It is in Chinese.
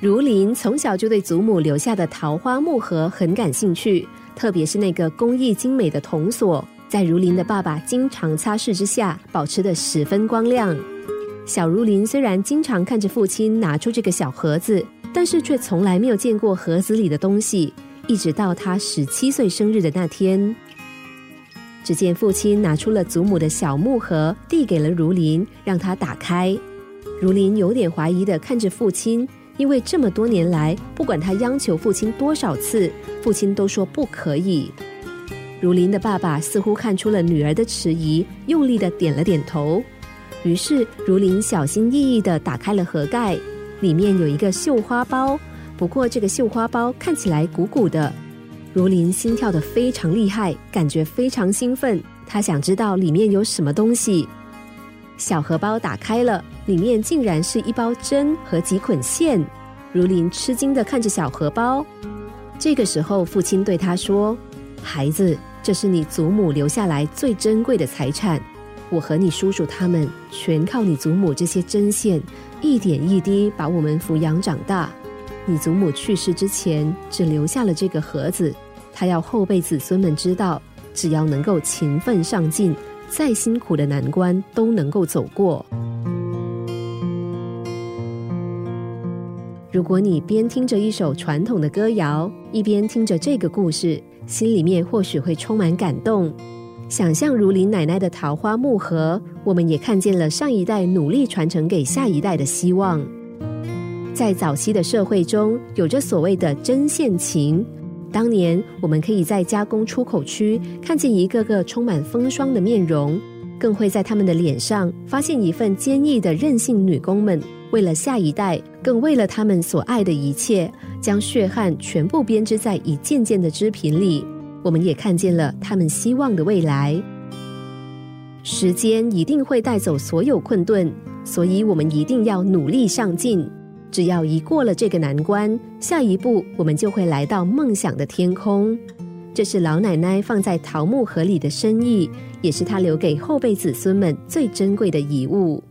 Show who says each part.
Speaker 1: 如林从小就对祖母留下的桃花木盒很感兴趣，特别是那个工艺精美的铜锁，在如林的爸爸经常擦拭之下，保持的十分光亮。小如林虽然经常看着父亲拿出这个小盒子，但是却从来没有见过盒子里的东西。一直到他十七岁生日的那天，只见父亲拿出了祖母的小木盒，递给了如林，让他打开。如林有点怀疑的看着父亲，因为这么多年来，不管他央求父亲多少次，父亲都说不可以。如林的爸爸似乎看出了女儿的迟疑，用力的点了点头。于是，如林小心翼翼的打开了盒盖，里面有一个绣花包。不过，这个绣花包看起来鼓鼓的。如林心跳的非常厉害，感觉非常兴奋。他想知道里面有什么东西。小荷包打开了，里面竟然是一包针和几捆线。如林吃惊的看着小荷包。这个时候，父亲对他说：“孩子，这是你祖母留下来最珍贵的财产。我和你叔叔他们全靠你祖母这些针线，一点一滴把我们抚养长大。”你祖母去世之前，只留下了这个盒子。他要后辈子孙们知道，只要能够勤奋上进，再辛苦的难关都能够走过。如果你边听着一首传统的歌谣，一边听着这个故事，心里面或许会充满感动。想象如林奶奶的桃花木盒，我们也看见了上一代努力传承给下一代的希望。在早期的社会中，有着所谓的针线情。当年，我们可以在加工出口区看见一个个充满风霜的面容，更会在他们的脸上发现一份坚毅的韧性。女工们为了下一代，更为了他们所爱的一切，将血汗全部编织在一件件的织品里。我们也看见了他们希望的未来。时间一定会带走所有困顿，所以我们一定要努力上进。只要一过了这个难关，下一步我们就会来到梦想的天空。这是老奶奶放在桃木盒里的深意，也是她留给后辈子孙们最珍贵的遗物。